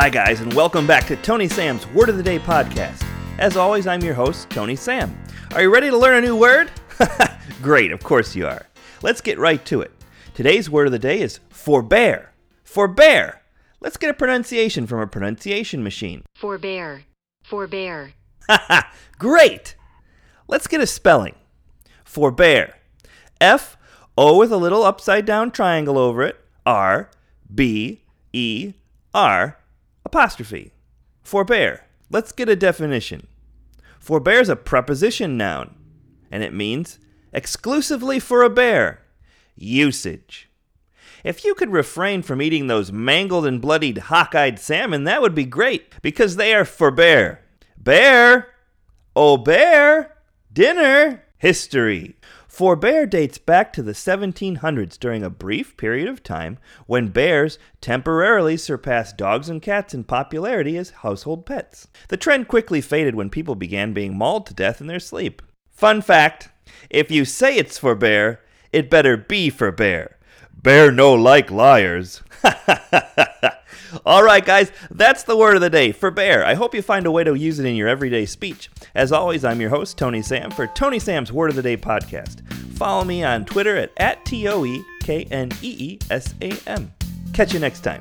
Hi, guys, and welcome back to Tony Sam's Word of the Day podcast. As always, I'm your host, Tony Sam. Are you ready to learn a new word? Great, of course you are. Let's get right to it. Today's word of the day is forbear. Forbear. Let's get a pronunciation from a pronunciation machine. Forbear. Forbear. Great. Let's get a spelling. Forbear. F O with a little upside down triangle over it. R B E R apostrophe. Forbear. Let's get a definition. Forbear is a preposition noun, and it means exclusively for a bear. Usage. If you could refrain from eating those mangled and bloodied hawk-eyed salmon, that would be great, because they are for bear. Bear! Oh, bear! Dinner! History. Forbear dates back to the 1700s during a brief period of time when bears temporarily surpassed dogs and cats in popularity as household pets. The trend quickly faded when people began being mauled to death in their sleep. Fun fact if you say it's for bear, it better be for bear. Bear no like liars. All right, guys, that's the word of the day for bear. I hope you find a way to use it in your everyday speech. As always, I'm your host, Tony Sam, for Tony Sam's Word of the Day podcast. Follow me on Twitter at, at T O E K N E E S A M. Catch you next time.